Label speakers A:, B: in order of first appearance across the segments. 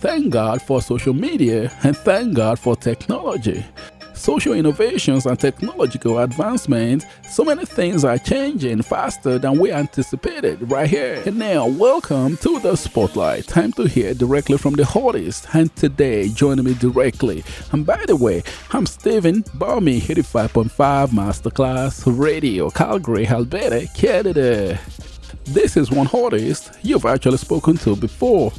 A: Thank God for social media and thank God for technology. Social innovations and technological advancements, so many things are changing faster than we anticipated right here. And now, welcome to the Spotlight. Time to hear directly from the hottest. And today, joining me directly. And by the way, I'm Stephen Balmy, 85.5 Masterclass Radio, Calgary, Alberta, Canada. This is one hottest you've actually spoken to before.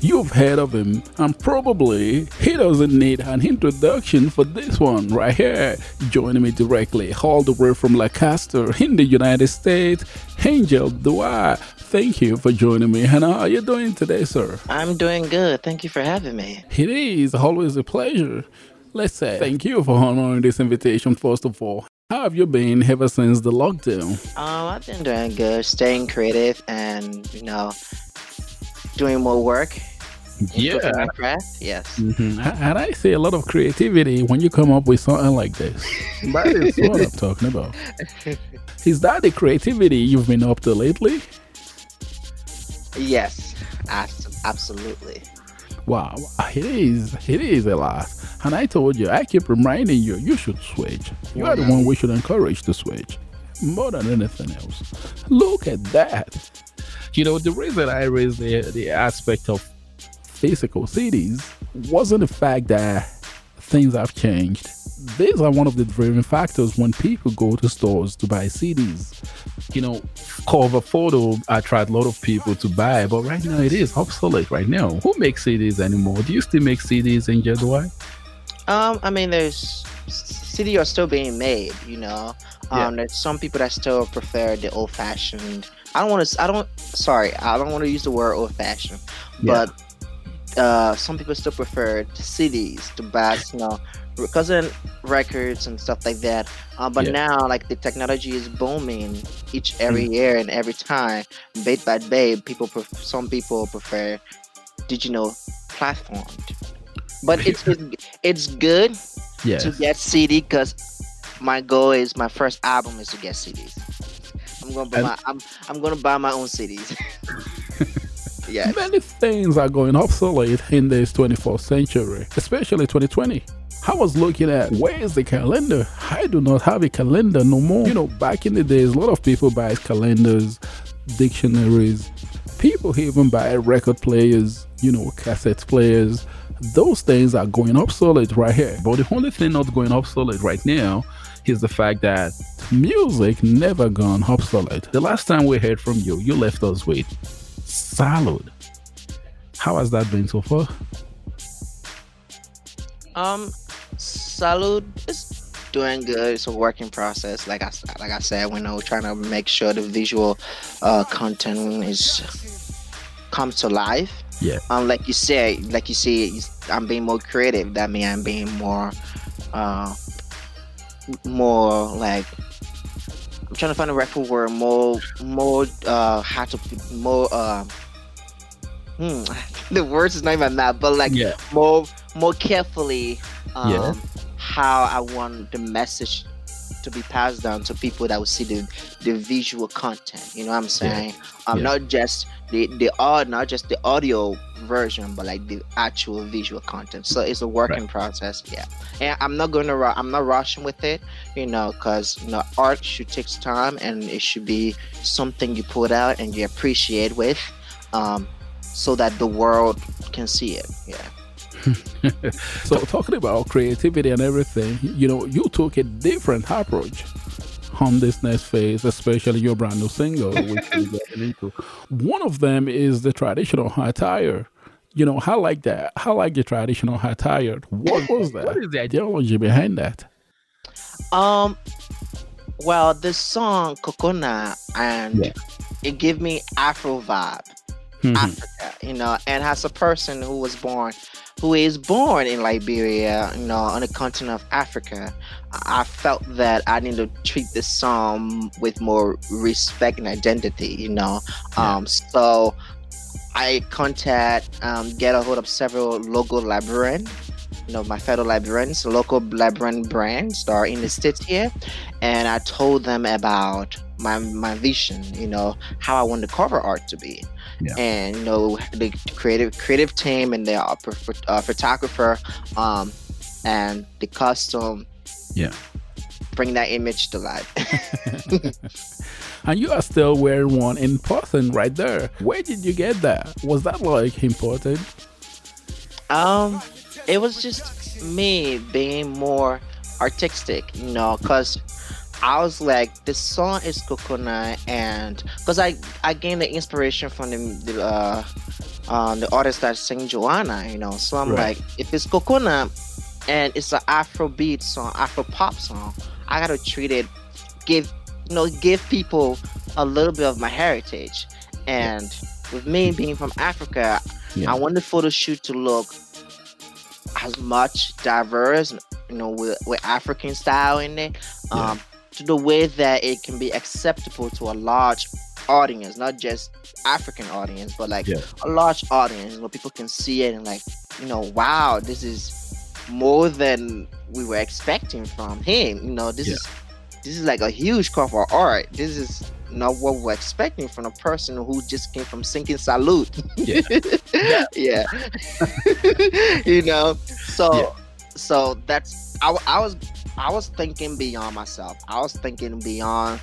A: You've heard of him, and probably he doesn't need an introduction for this one right here. Joining me directly, all the way from Lancaster in the United States, Angel Dwyer. Thank you for joining me. And how are you doing today, sir?
B: I'm doing good. Thank you for having me.
A: It is always a pleasure. Let's say thank you for honoring this invitation, first of all. How have you been ever since the lockdown?
B: Um, I've been doing good, staying creative, and you know, doing more work.
A: Yeah,
B: my craft. Yes.
A: Mm-hmm. And I see a lot of creativity when you come up with something like this. That is what I'm talking about. Is that the creativity you've been up to lately?
B: Yes, absolutely.
A: Wow, it is. It is a lot. And I told you, I keep reminding you, you should switch. You are the one we should encourage to switch more than anything else. Look at that. You know, the reason I raised the, the aspect of physical cities wasn't the fact that things have changed. These are one of the driving factors when people go to stores to buy CDs. You know, cover photo attract a lot of people to buy, but right now it is obsolete. Right now, who makes CDs anymore? Do you still make CDs in Jedwai?
B: Um, I mean, there's CD are still being made. You know, um, yeah. there's some people that still prefer the old-fashioned. I don't want to. I don't. Sorry, I don't want to use the word old-fashioned, yeah. but uh, some people still prefer CDs to buy, you know, cousin records and stuff like that. Uh, but yeah. now, like the technology is booming each every mm. year and every time, bit by bit. People, pref- some people prefer digital platforms. But it's it's good yes. to get CD because my goal is my first album is to get CDs. I'm gonna buy and- my I'm I'm gonna buy my own CDs.
A: Yes. Many things are going obsolete in this 24th century, especially 2020. I was looking at where is the calendar? I do not have a calendar no more. You know, back in the days, a lot of people buy calendars, dictionaries. People even buy record players, you know, cassette players. Those things are going obsolete right here. But the only thing not going obsolete right now is the fact that music never gone obsolete. The last time we heard from you, you left us with Salute. How has that been so far?
B: Um, Salute is doing good. It's a working process. Like I like I said, we know trying to make sure the visual uh, content is comes to life.
A: Yeah.
B: Um, like you said, like you see, I'm being more creative. That means I'm being more, uh, more like I'm trying to find a record word more more uh how to more uh hmm, the words is not even that but like yeah. more more carefully um yeah. how I want the message to be passed down to people that will see the the visual content you know what I'm saying yeah. um yeah. not just the the art not just the audio version but like the actual visual content. So it's a working right. process yeah. And i'm not gonna i'm not rushing with it you know because you know art should take time and it should be something you put out and you appreciate with um so that the world can see it yeah.
A: So talking about creativity and everything you know you took a different approach on this next phase, especially your brand new single, which we're getting into. One of them is the traditional attire. You know, I like that. I like the traditional attire. What was that? what is the ideology behind that?
B: Um, well, the song Kokona and yeah. it gave me Afro vibe, mm-hmm. Africa, you know, and as a person who was born who is born in Liberia, you know, on the continent of Africa, I felt that I need to treat this song with more respect and identity, you know. Yeah. Um, so I contact, um, get a hold of several local Liberians, you know, my fellow Liberians, local Liberian brands that are in the states here, and I told them about my my vision, you know, how I want the cover art to be. yeah. and you know the creative creative team and the uh, uh, photographer um, and the costume.
A: Yeah.
B: Bring that image to life.
A: and you are still wearing one in person right there. Where did you get that? Was that like important?
B: Um, it was just me being more artistic, you know, because I was like, this song is Kokona, and because I I gained the inspiration from the, the uh, uh, the artist that sing Joanna, you know. So I'm right. like, if it's Kokona and it's an Afrobeat song, Afro pop song, I gotta treat it, give you know, give people a little bit of my heritage. And with me being from Africa, yeah. I want the photo shoot to look as much diverse, you know, with, with African style in it, um, yeah. To the way that it can be acceptable to a large audience, not just African audience, but like yeah. a large audience where people can see it and like, you know, wow, this is more than we were expecting from him. You know, this yeah. is this is like a huge cover art. This is not what we're expecting from a person who just came from sinking salute. Yeah. yeah. you know, so yeah. So that's I, I was I was thinking beyond myself. I was thinking beyond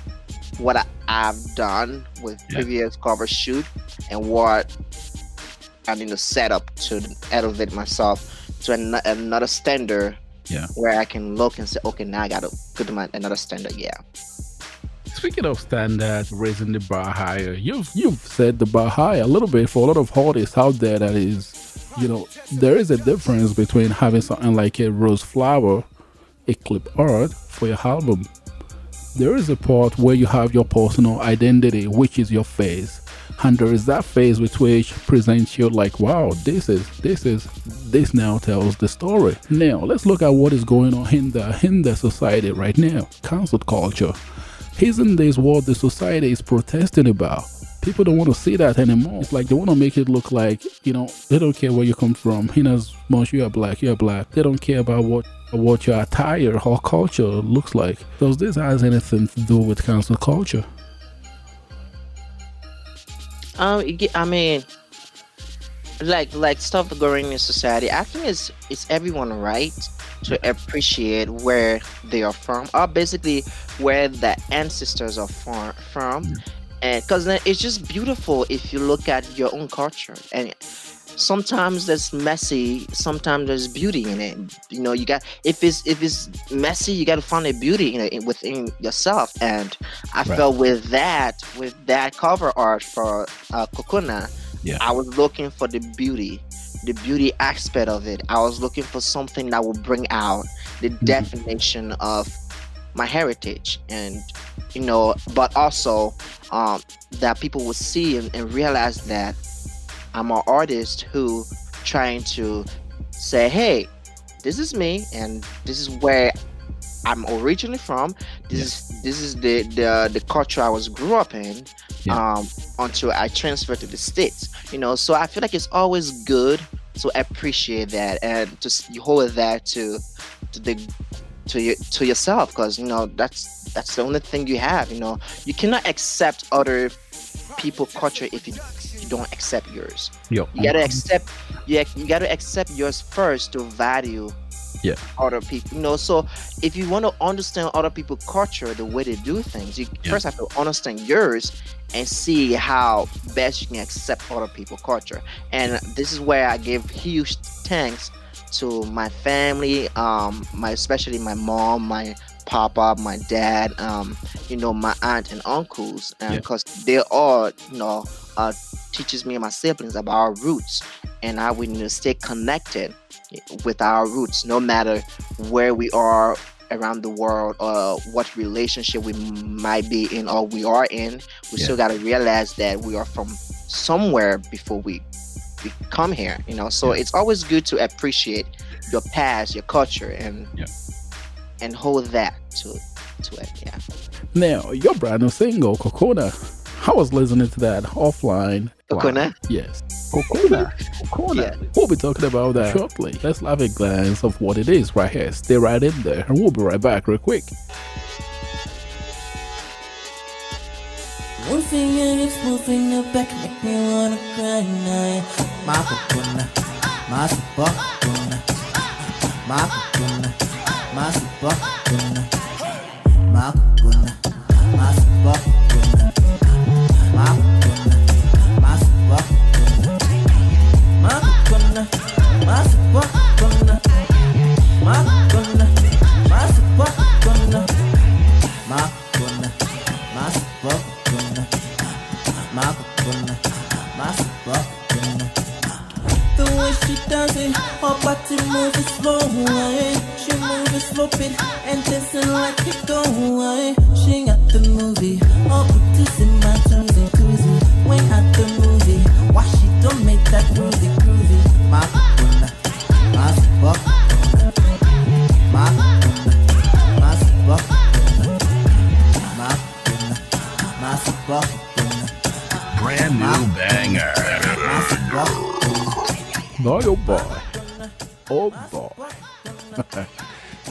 B: what I, have done with yeah. previous cover shoot and what I need to set up to elevate myself to an, another standard
A: yeah.
B: where I can look and say, okay, now I got to put my another standard. Yeah.
A: Speaking of standards, raising the bar higher, you've you've said the bar high a little bit for a lot of artists out there. That is, you know, there is a difference between having something like a rose flower, a clip art for your album. There is a part where you have your personal identity, which is your face, and there is that phase with which presents you like wow this is this is this now tells the story. Now let's look at what is going on in the in the society right now. Cancel culture. Isn't this what the society is protesting about people don't want to see that anymore it's like they want to make it look like you know they don't care where you come from in as much you are black you're black they don't care about what what your attire or culture looks like does this has anything to do with cancel culture
B: um, I mean, like like stuff going in society. I think it's it's everyone right to appreciate where they are from, or basically where the ancestors are from. From, because it's just beautiful if you look at your own culture and sometimes there's messy sometimes there's beauty in it you know you got if it's if it's messy you got to find a beauty in it within yourself and i right. felt with that with that cover art for uh Kokona yeah. i was looking for the beauty the beauty aspect of it i was looking for something that would bring out the mm-hmm. definition of my heritage and you know but also um that people would see and, and realize that I'm an artist who trying to say, hey, this is me and this is where I'm originally from. This yeah. is this is the, the the culture I was grew up in yeah. um, until I transferred to the states. You know, so I feel like it's always good to appreciate that and to hold that to to the to you to yourself because you know that's that's the only thing you have. You know, you cannot accept other people culture if you you don't accept yours.
A: Yo.
B: You gotta accept you, you gotta accept yours first to value
A: yeah
B: other people you know so if you want to understand other people culture the way they do things you yeah. first have to understand yours and see how best you can accept other people culture and this is where i give huge thanks to my family um my especially my mom my papa my dad um you know my aunt and uncles and because yeah. they all you know uh teaches me and my siblings about our roots and how we need to stay connected with our roots, no matter where we are around the world or what relationship we might be in or we are in. We yeah. still got to realize that we are from somewhere before we we come here. You know, so yeah. it's always good to appreciate your past, your culture, and yeah. And hold that to to it. Yeah.
A: Now, your brand new single, Kokona I was listening to that offline.
B: Kokona?
A: Yes. Kokona. Kokona. Yeah. We'll be talking about that shortly. Let's have a glance of what it is right here. Stay right in there, and we'll be right back real quick.
C: Moving your hips, moving your back, make me wanna cry now. Makukuna, masupakuna, makukuna, masupakuna, makukuna, masupakuna, makukuna, masupakuna, makukuna, masupakuna, makukuna, masupakuna, makukuna, masupakuna. The way she does it, her body move it slow, it and dancing like it go, eh? She got the movie, her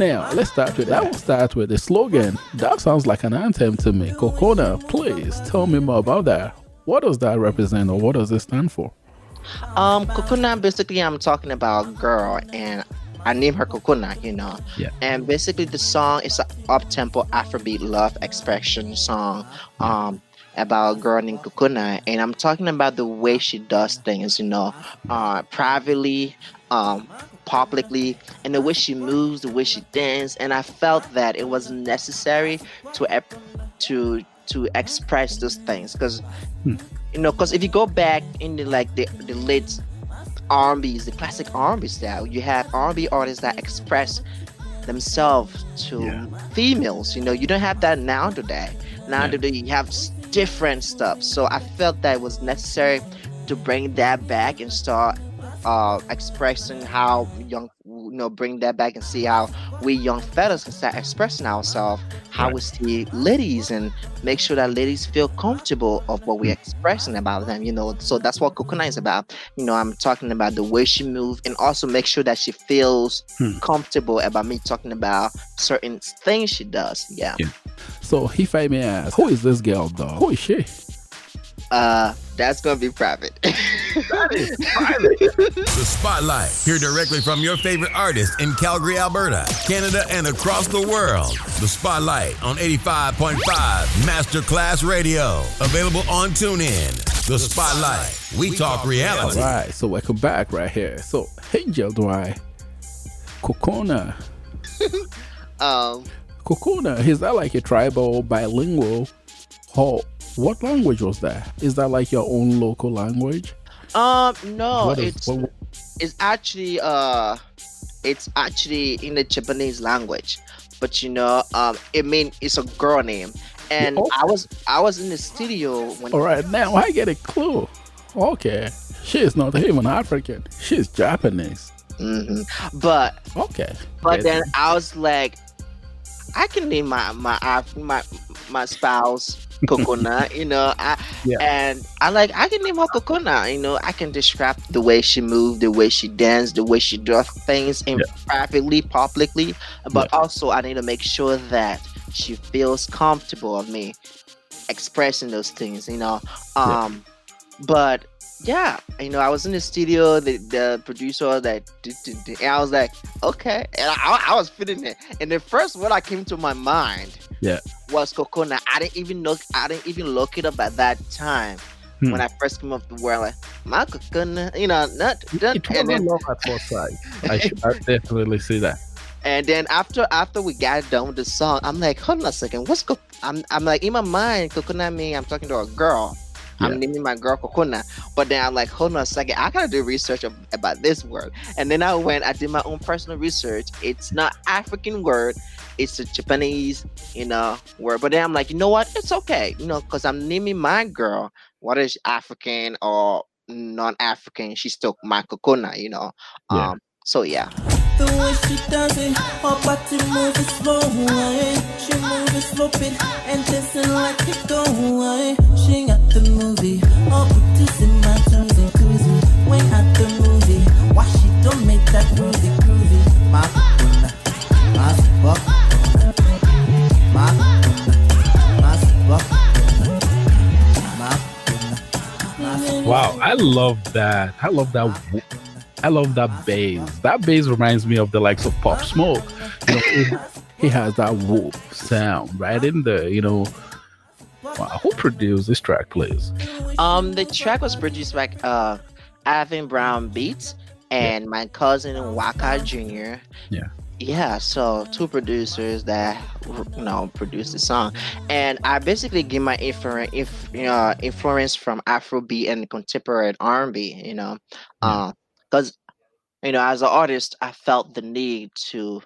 A: now, let's start with that. We'll start with the slogan. That sounds like an anthem to me. Kokona, please tell me more about that. What does that represent or what does it stand for?
B: Um, Kokona, basically, I'm talking about a girl and I name her Kokona, you know.
A: Yeah.
B: And basically, the song is an up tempo Afrobeat love expression song. Um, about a girl named Kokona, and I'm talking about the way she does things, you know, uh, privately, um, publicly, and the way she moves, the way she dances, and I felt that it was necessary to to to express those things because hmm. you know, because if you go back in the like the the late R&B's, the classic R&B style, you have R&B artists that express themselves to yeah. females. You know, you don't have that now today. Now yeah. today you have different stuff. So I felt that it was necessary to bring that back and start uh, expressing how young, you know, bring that back and see how we young fellas can start expressing ourselves, how right. we see ladies, and make sure that ladies feel comfortable of what we're hmm. expressing about them. You know, so that's what Kokona is about. You know, I'm talking about the way she moves, and also make sure that she feels hmm. comfortable about me talking about certain things she does. Yeah. yeah.
A: So if I may ask, who is this girl though? Who is she?
B: Uh, that's gonna be private.
D: that is private. the spotlight. Hear directly from your favorite artist in Calgary, Alberta, Canada, and across the world. The spotlight on 85.5 Masterclass Radio. Available on TuneIn. The spotlight. We, we talk, talk reality.
A: All right, so welcome back right here. So, Angel Dwight, Kokona.
B: um,
A: Kokona, is that like a tribal bilingual? Or what language was that? Is that like your own local language?
B: Um, no, it's what, it's actually uh, it's actually in the Japanese language, but you know, um, it mean it's a girl name, and okay. I was I was in the studio when.
A: All right, now I get a clue. Okay, she is not even African. She's Japanese.
B: Mm-hmm. But
A: okay,
B: but then I was like, I can name my my my my spouse Kokona, you know. I, yeah. And I like I can name her Kokona, you know. I can describe the way she moved, the way she danced, the way she does things in yeah. privately, publicly. But yeah. also I need to make sure that she feels comfortable of me expressing those things, you know. Um but yeah, you know, I was in the studio, the, the producer that, and I was like, okay, and I, I was feeling it. And the first word that came to my mind,
A: yeah,
B: was Kokona. I didn't even look, I didn't even look it up at that time hmm. when I first came up the world. Like my coconut, you know, not,
A: not it was and then, love at first sight. I, should, I definitely see that.
B: And then after after we got done with the song, I'm like, hold on a second, what's co-? I'm I'm like in my mind, coconut me. I'm talking to a girl. Yeah. I'm naming my girl Kokona. But then I'm like, hold on a second, I gotta do research about this word. And then I went, I did my own personal research. It's not African word, it's a Japanese, you know, word. But then I'm like, you know what? It's okay, you know, because I'm naming my girl, what is African or non-African, she's still my Kokona, you know. Yeah. Um so yeah. The way she does it, her body move it slow, eh? She move it slow and dancing like it go, eh? She got the movie, her booty's in my jersey, cruisy. When at the movie, why she don't make that groovy, groovy? My buna, my buck, my buna, buck,
A: I love that. I love that. I love that bass. That bass reminds me of the likes of Pop Smoke. It, he has that whoop sound right in there. You know, wow, who produced this track, please?
B: Um, the track was produced by uh, Avin Brown Beats and yeah. my cousin Waka Jr.
A: Yeah.
B: Yeah, so two producers that you know produced the song, and I basically get my influence, if, you know, influence from Afrobeat and contemporary R&B. You know, uh because uh, you know as an artist, I felt the need to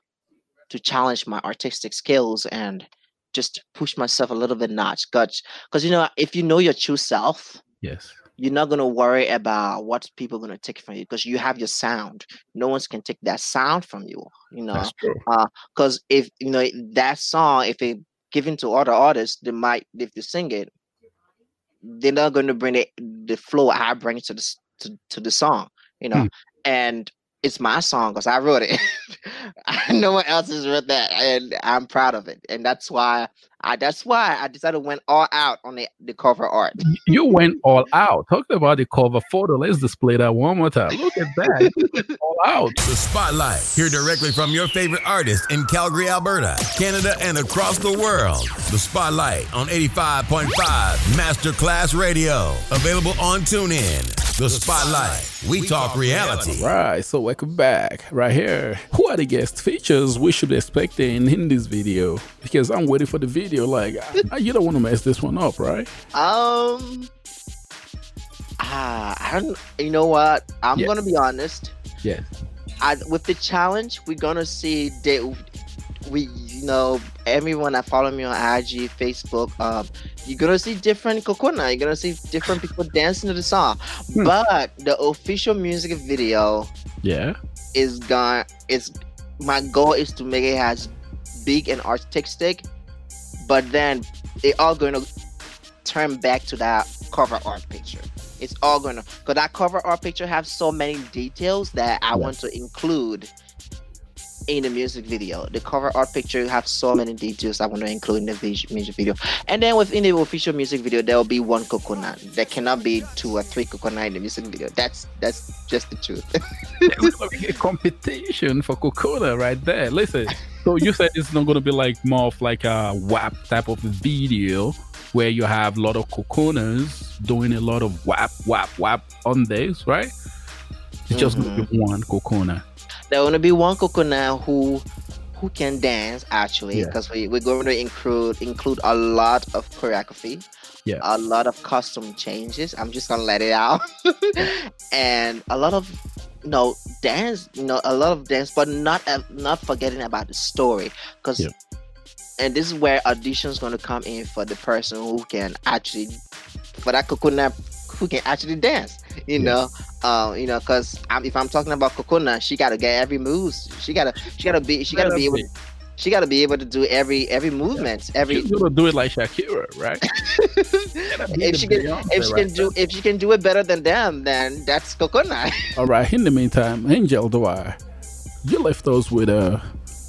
B: to challenge my artistic skills and just push myself a little bit notch. Because you know, if you know your true self,
A: yes,
B: you're not going to worry about what people are going to take from you because you have your sound no one can take that sound from you you know because uh, if you know that song if it given to other artists they might if they sing it they're not going to bring it the flow i bring to the to, to the song you know hmm. and it's my song because I wrote it. no one else has wrote that, and I'm proud of it. And that's why I that's why I decided to went all out on the, the cover art.
A: You went all out. Talking about the cover photo, let's display that one more time. Look at that. all out.
D: The spotlight. Hear directly from your favorite artist in Calgary, Alberta, Canada, and across the world. The spotlight on 85.5 Masterclass Radio. Available on TuneIn. The Spotlight. We talk reality.
A: Right, so welcome back. Right here. Who are the guest features we should be expecting in this video? Because I'm waiting for the video. Like, you don't want to mess this one up, right?
B: Um, ah, I don't. You know what? I'm gonna be honest.
A: Yeah.
B: I, with the challenge, we're gonna see that we, you know, everyone that follow me on IG, Facebook, um, you're gonna see different Kokona. You're gonna see different people dancing to the song. Hmm. But the official music video,
A: yeah,
B: is gone. It's my goal is to make it as big and artistic, but then it all gonna turn back to that cover art picture. It's all gonna because that cover art picture have so many details that I yeah. want to include in the music video. The cover art picture have so many details I want to include in the music video. And then within the official music video, there will be one coconut. There cannot be two or three coconut in the music video. That's that's just the truth.
A: a competition for coconut right there. Listen, so you said it's not going to be like more of like a WAP type of video where you have a lot of coconuts doing a lot of WAP, WAP, WAP on this, right? It's just mm-hmm. going to be one coconut
B: there want to be one coconut who who can dance actually because yeah. we, we're going to include include a lot of choreography
A: yeah
B: a lot of costume changes i'm just gonna let it out and a lot of you know dance you know a lot of dance but not uh, not forgetting about the story because yeah. and this is where auditions going to come in for the person who can actually for that coconut who can actually dance you know um, you know, because if I'm talking about Kokona, she gotta get every move. She gotta, she gotta be, she gotta be able. She got to be able to do every every movement. Every
A: she's gonna do it like Shakira, right?
B: if she can, if she can do, if she can do it better than them, then that's Kokona.
A: All right. In the meantime, Angel Dwyer, you left us with a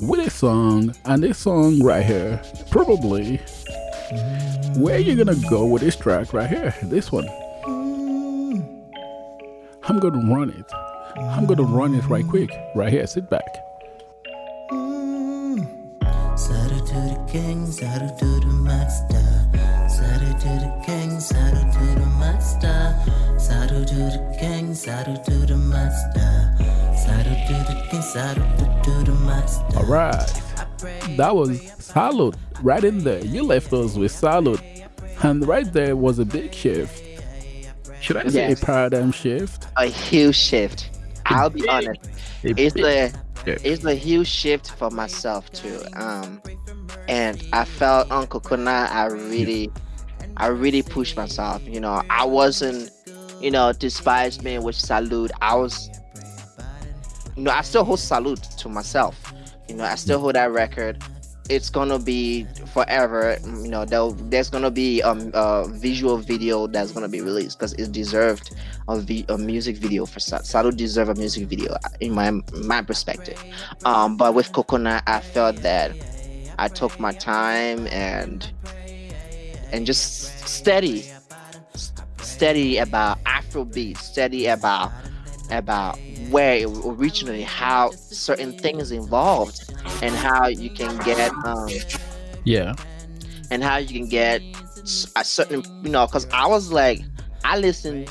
A: with a song, and this song right here, probably. Where you gonna go with this track right here? This one. I'm going to run it. I'm going to run it right quick. Right here. Sit back. Saddle to the king, saddle to the master. Saddle to the king, saddle to the master. Saddle to the king, saddle to the master. Saddle to the king, saddle to the master. All right. That was Salute right in there. You left us with Salute. And right there was a big shift should I say yes. a paradigm shift?
B: A huge shift. I'll be honest. It's a it's a huge shift for myself too. Um, and I felt Uncle Kuna. I really, I really pushed myself. You know, I wasn't, you know, despised me with salute. I was, you know, I still hold salute to myself. You know, I still hold that record it's gonna be forever. You know, there's gonna be um, a visual video that's gonna be released because it deserved a, vi- a music video for Sado deserve a music video in my my perspective. Um, but with Kokona, I felt that I took my time and and just steady, steady about Afrobeat, steady about about where it originally, how certain things involved, and how you can get um
A: Yeah.
B: and how you can get a certain you know because I was like I listened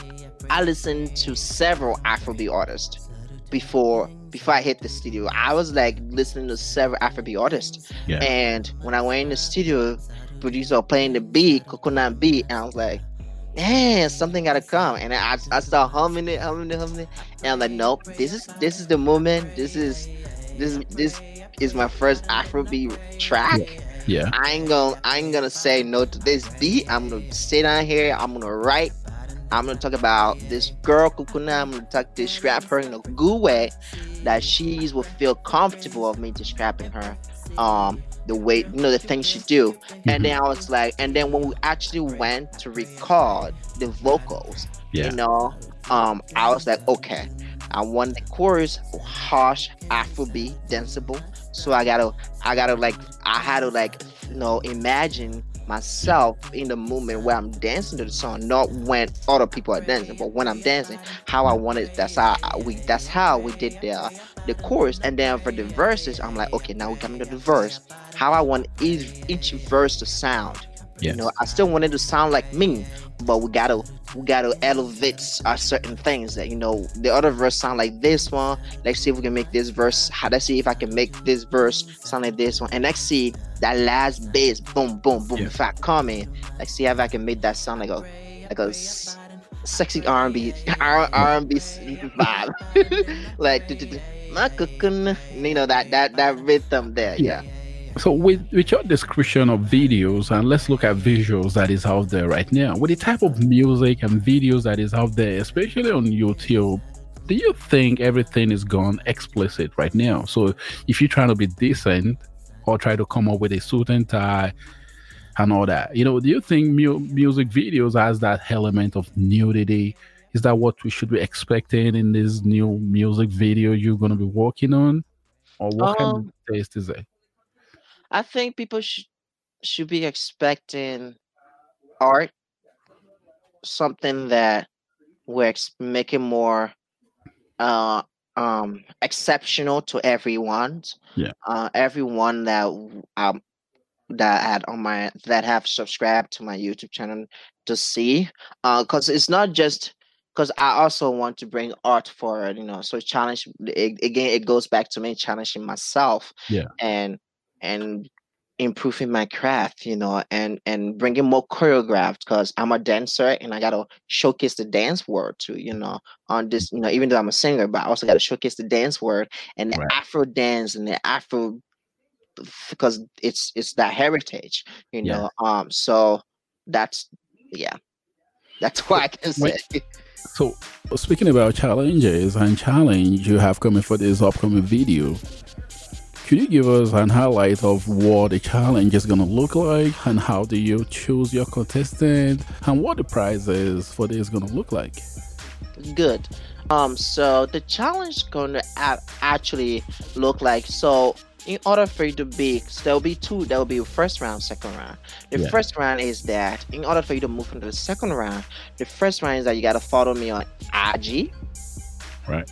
B: I listened to several Afrobeat artists before before I hit the studio. I was like listening to several Afrobeat artists.
A: Yeah.
B: And when I went in the studio, producer playing the beat, Kokona beat, and I was like, man, something gotta come. And I I start humming it, humming it, humming it. And I'm like, nope, this is this is the moment. This is this this is my first Afrobeat track.
A: Yeah.
B: I ain't gonna I ain't gonna say no to this beat. I'm gonna sit down here. I'm gonna write. I'm gonna talk about this girl Kokona. I'm gonna talk to scrap her in a good way that she will feel comfortable of me describing her. Um, the way you know the things she do. And then I was like, and then when we actually went to record the vocals,
A: Yeah.
B: you know, um, I was like, okay, I want the chorus harsh, Afrobeat, danceable. So I gotta, I gotta like, I had to like, you know, imagine myself in the moment where I'm dancing to the song, not when other people are dancing, but when I'm dancing, how I want it. That's how I- we. That's how we did the the chorus, and then for the verses, I'm like, okay, now we're coming to the verse. How I want each each verse to sound.
A: Yes.
B: You know, I still wanted to sound like me, but we gotta we gotta elevate our certain things that you know the other verse sound like this one. Let's see if we can make this verse. How let's see if I can make this verse sound like this one. And let's see that last bass, boom, boom, boom.
A: Yeah.
B: If I come in, let's see if I can make that sound like a like a sexy R&B R R&B vibe, like my cooking, you know that that that rhythm there.
A: Yeah.
B: Yeah.
A: So with, with your description of videos, and let's look at visuals that is out there right now. With the type of music and videos that is out there, especially on YouTube, do you think everything is gone explicit right now? So if you're trying to be decent or try to come up with a suit and tie and all that, you know, do you think mu- music videos has that element of nudity? Is that what we should be expecting in this new music video you're going to be working on? Or what kind
B: Um,
A: of taste is it?
B: I think people should should be expecting art, something that we're ex- making more uh um exceptional to everyone.
A: Yeah.
B: Uh, everyone that um that had on my that have subscribed to my YouTube channel to see. Uh, because it's not just because I also want to bring art forward, you know. So challenge it, again. It goes back to me challenging myself.
A: Yeah.
B: And and improving my craft you know and and bringing more choreographed because i'm a dancer and i gotta showcase the dance world too you know on this you know even though i'm a singer but i also gotta showcase the dance world and the
A: Right.
B: afro dance and the afro because it's it's that heritage you
A: Yeah.
B: know um so that's yeah that's what i can say.
A: So, speaking about challenges and challenge you have coming for this upcoming video, could you give us an highlight of what the challenge is going to look like and how do you choose your contestant and what the prizes for this going to look like?
B: good um so the challenge gonna a- actually look like so in order for you to be so there'll be two there'll be first round second round the
A: Yeah.
B: first round is that in order for you to move into the second round the first round is that you gotta follow me on ig
A: Right.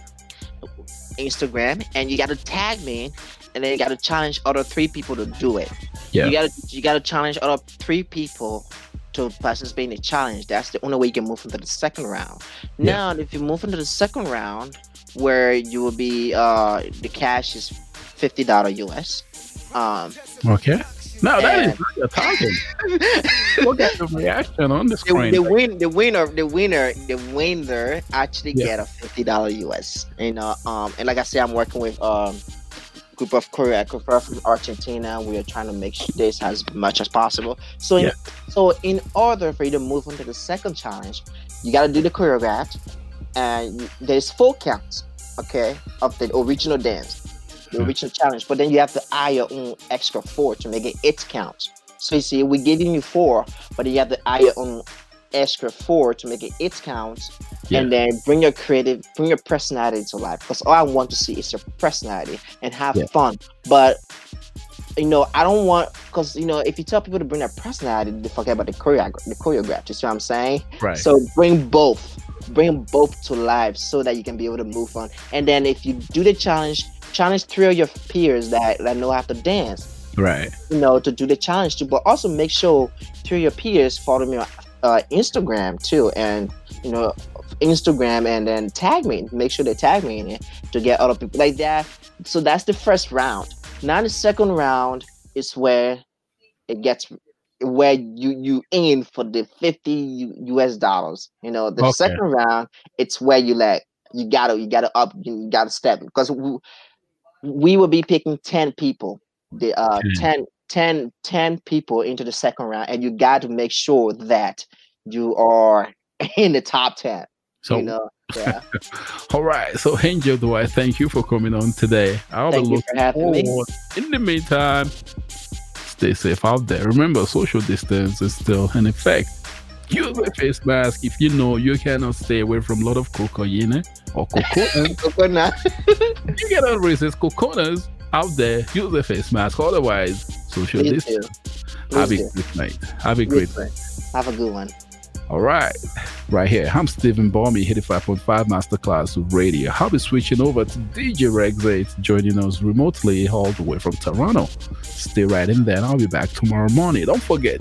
B: instagram and you gotta tag me and then you gotta challenge other three people to do it
A: Yeah.
B: you gotta you gotta challenge other three people to participate in the challenge. That's the only way you can move into the second round.
A: Yeah.
B: Now, if you move into the second round, where you will be uh the cash is fifty dollar US. Um
A: Okay. Now that is
B: And-
A: you're talking. Look at the reaction on the
B: the,
A: screen.
B: the win the winner the winner the winner actually
A: Yeah.
B: get a fifty dollar US. You know, um and like I said, I'm working with um group of choreographers from Argentina. We are trying to make this as much as possible. So, in,
A: Yeah.
B: so in order for you to move into the second challenge, you got to do the choreograph, and you- there's four counts, okay, of the original dance, the
A: Hmm.
B: original challenge. But then you have to add your own extra four to make it eight counts. So you see, we're giving you four, but you have to add your own extra four to make it eight counts
A: Yeah.
B: and then bring your creative bring your personality to life because all i want to see is your personality and have
A: Yeah.
B: fun but you know i don't want because you know if you tell people to bring their personality they forget about the choreograph the choreograph you see what i'm saying
A: right.
B: so bring both bring both to life so that you can be able to move on. And then if you do the challenge, challenge three of your peers that, that know how to dance.
A: Right.
B: You know, to do the challenge too. But also make sure three of your peers follow me on uh, Instagram too. And you know, Instagram and then tag me. Make sure they tag me in it to get other people like that. So that's the first round. Now the second round is where it gets where you you in for the 50 US dollars. You know, the
A: Okay.
B: second round, it's where you like you gotta you gotta up you gotta step because we, we will be picking 10 people. The uh
A: Ten.
B: 10, 10, 10 people into the second round, and you got to make sure that you are in the top 10.
A: So,
B: you know, yeah.
A: all right. So, Angel do I thank you for coming on today. I'll
B: Thank
A: be
B: you
A: looking
B: for having me.
A: In the meantime, stay safe out there. Remember, social distance is still in effect. Use a face mask if you know you cannot stay away from a lot of cocaine or cocoa.
B: Coconut.
A: you cannot on racist coconuts out there. Use a face mask. Otherwise, social
B: Please
A: distance. Have a great night. Have a
B: Please
A: great
B: do. Have a good one.
A: All right, right here. I'm Stephen Balmy, 85.5 Masterclass of Radio. I'll be switching over to DJ Rex 8, joining us remotely all the way from Toronto. Stay right in there, and I'll be back tomorrow morning. Don't forget,